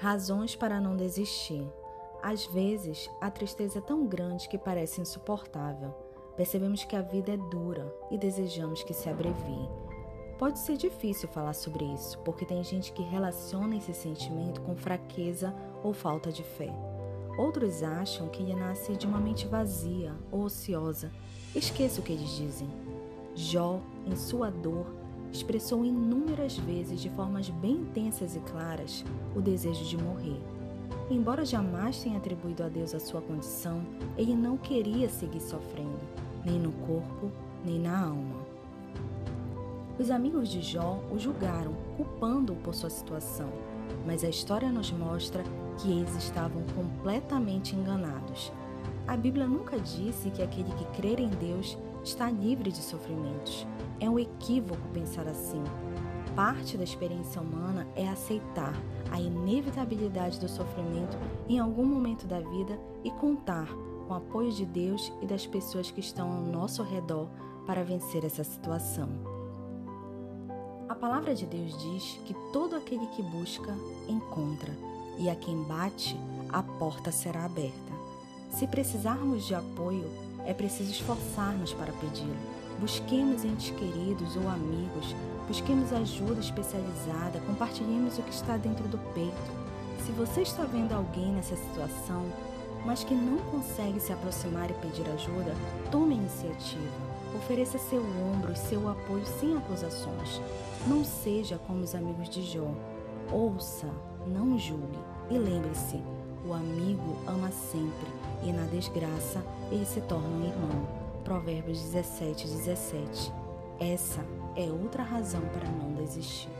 Razões para não desistir. Às vezes, a tristeza é tão grande que parece insuportável. Percebemos que a vida é dura e desejamos que se abrevie. Pode ser difícil falar sobre isso, porque tem gente que relaciona esse sentimento com fraqueza ou falta de fé. Outros acham que ele nasce de uma mente vazia ou ociosa. Esqueça o que eles dizem. Jó, em sua dor, expressou inúmeras vezes, de formas bem intensas e claras, o desejo de morrer. Embora jamais tenha atribuído a Deus a sua condição, ele não queria seguir sofrendo, nem no corpo, nem na alma. Os amigos de Jó o julgaram, culpando-o por sua situação, mas a história nos mostra que eles estavam completamente enganados. A Bíblia nunca disse que aquele que crer em Deus está livre de sofrimentos. É um equívoco pensar assim. Parte da experiência humana é aceitar a inevitabilidade do sofrimento em algum momento da vida e contar com o apoio de Deus e das pessoas que estão ao nosso redor para vencer essa situação. A palavra de Deus diz que todo aquele que busca, encontra, e a quem bate, a porta será aberta. Se precisarmos de apoio, é preciso esforçar-nos para pedi-lo. Busquemos entes queridos ou amigos, busquemos ajuda especializada, compartilhemos o que está dentro do peito. Se você está vendo alguém nessa situação, mas que não consegue se aproximar e pedir ajuda, tome iniciativa. Ofereça seu ombro seu apoio sem acusações. Não seja como os amigos de Jó. Ouça, não julgue. E lembre-se: o amigo ama sempre, e na desgraça ele se torna um irmão. Provérbios 17, 17. Essa é outra razão para não desistir.